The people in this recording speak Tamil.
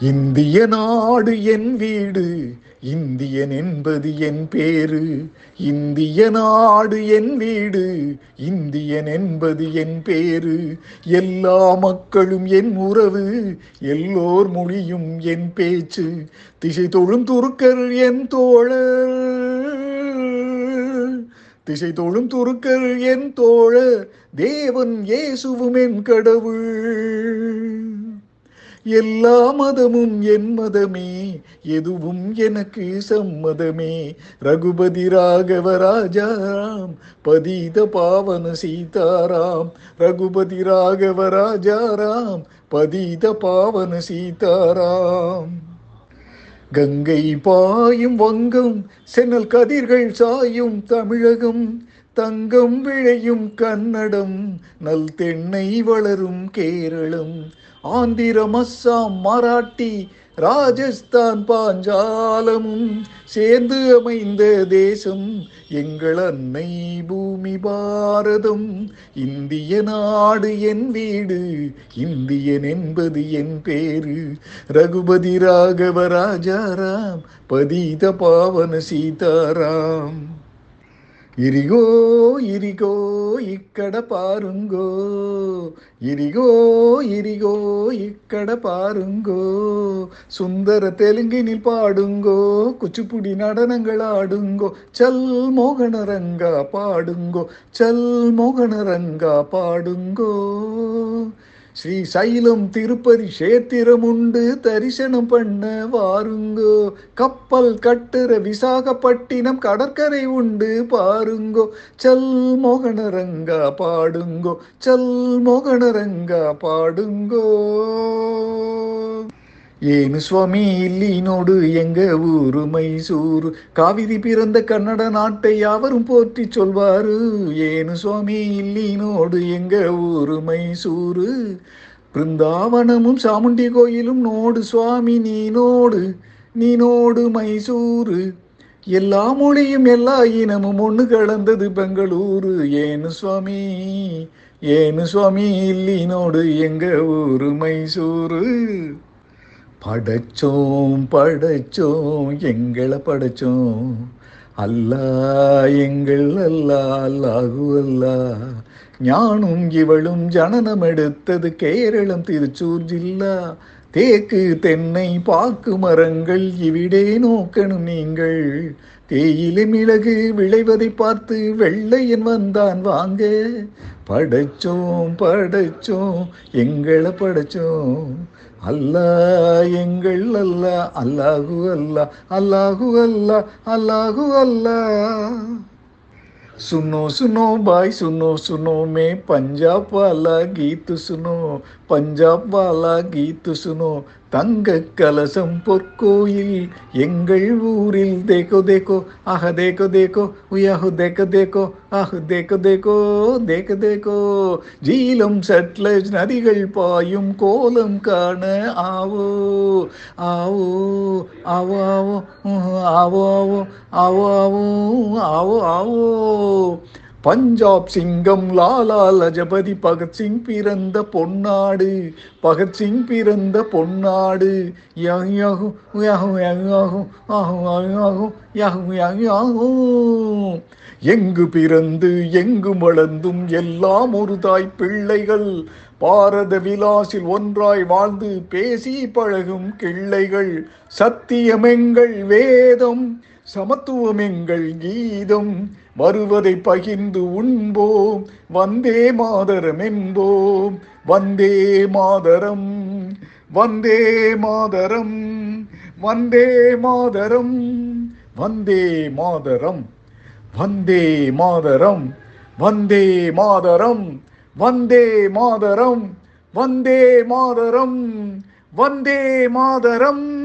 இந்திய நாடு என் வீடு இந்தியன் என்பது என் பேரு. இந்திய நாடு என் வீடு இந்தியன் என்பது என் பேரு. எல்லா மக்களும் என் உறவு எல்லோர் மொழியும் என் பேச்சு. திசை தொழும் துருக்கர் என் தோழர். திசை தொழும் துருக்கர் என் தோழர் தேவன் இயேசுவும் என் கடவுள். எல்லா மதமும் என் மதமே எதுவும் எனக்கு சம்மதமே. ரகுபதி ராகவ ராஜாராம் பதீத பாவன சீதாராம். ரகுபதி ராகவ ராஜாராம் பதீத பாவன சீதாராம். கங்கை பாயும் வங்கம் சென்னல் கதிர்கள் சாயும் தமிழகம். தங்கம் விளையும் கன்னடம் நல் தென்னை வளரும் கேரளம். ஆந்திரம் அஸ்ஸாம் மராட்டி ராஜஸ்தான் பாஞ்சாலமும் சேர்ந்து அமைந்த தேசம் எங்கள் அன்னை பூமி பாரதம். இந்திய நாடு என் வீடு இந்தியன் என்பது என் பேரு ரகுபதி ராகவ ராஜாராம் பதீத பாவன சீதாராம். ఇరిగో ఇరిగో ఇక్కడ పారుంగో ఇరిగో ఇరిగో ఇక్కడ பாருங்கோ சுந்தர தெலுங்கினில் பாடுங்கோ குச்சிப்புடி நடனங்கள் ஆடுங்கோ சல் மோகனரங்கா பாடுங்கோ சல் மோகனரங்கா பாடுங்கோ ஸ்ரீசைலம் திருப்பதி கஷேத்திரம் உண்டு தரிசனம் பண்ண வாருங்கோ. கப்பல் கட்டுற விசாகப்பட்டினம் கடற்கரை உண்டு பாருங்கோ. செல் மோகனரங்கா பாடுங்கோ செல் மோகனரங்கா பாடுங்கோ. ஏனு சுவாமி இல்லினோடு எங்க ஊரு மைசூரு காவிரி பிறந்த கன்னட நாட்டை யாவரும் போற்றி சொல்வாரு ஏனு சுவாமி இல்லினோடு எங்க ஊரு மைசூரு பிருந்தாவனமும் சாமுண்டி கோயிலும் நோடு சுவாமி நீனோடு நீனோடு மைசூரு எல்லா மொழியும் எல்லா இனமும் ஒன்று கலந்தது பெங்களூரு ஏனு சுவாமி ஏனு சுவாமி இல்லினோடு எங்க ஊரு மைசூரு படைச்சோம் படைச்சோம் எங்களை படைச்சோம். அல்லா எங்கள் அல்லா அல்லாஹு அல்லா. ஞானும் இவளும் ஜனனம் எடுத்தது கேரளம் திருச்சூர் ஜில்லா. தேக்கு தென்னை பாக்கு மரங்கள் இவிடே நோக்கணும் நீங்கள். தேயிலை மிளகு விளைவதை பார்த்து வெள்ளையன் வந்தான் வாங்க. படைச்சோம் படைச்சோம் எங்களை படைச்சோம். அல்லா எங்கள் அல்லா அல்லாஹு அல்லா அல்லாஹு அல்லா அல்லாஹு அல்லா सुनो सुनो भाई सुनो सुनो मैं पंजाब वाला गीत सुनो பஞ்சாப் வாலா கீத்து சுனோ தங்க கலசம் பொற்கோயில் எங்கள் ஊரில் தேக்கோ தேக்கோ ஆஹ தேக்கோ தேக்கோ உயாஹு தேக்க தேக்கோ ஆஹு தேக்க தேக்கோ தேக்க தேக்கோ ஜீலம் சட்லஜ் நதிகள் பாயும் கோலம் காண ஆவோ ஆவோ ஆவோ ஆவோ ஆவோ ஆவோ ஆவோ ஆவோ ஆவோ ஆவோ. பஞ்சாப் சிங்கம் லாலா லஜபதி பகத்சிங் பிறந்த பொன்னாடு பகத்சிங் பிறந்த பொன்னாடு யஹு யஹு எங்கு பிறந்து எங்கு வளர்ந்தும் எல்லாம் ஒரு தாய் பிள்ளைகள் பாரத விலாசில் ஒன்றாய் வாழ்ந்து பேசி பழகும் கிள்ளைகள் சத்தியமெங்கள் வேதம் சமத்துவம் எங்கள் கீதம் வருவதை பகிர்ந்து உண்போம். வந்தே மாதரம் என்போம். வந்தே மாதரம். வந்தே மாதரம். வந்தே மாதரம். வந்தே மாதரம். வந்தே மாதரம். வந்தே மாதரம். வந்தே மாதரம். வந்தே மாதரம். வந்தே மாதரம்.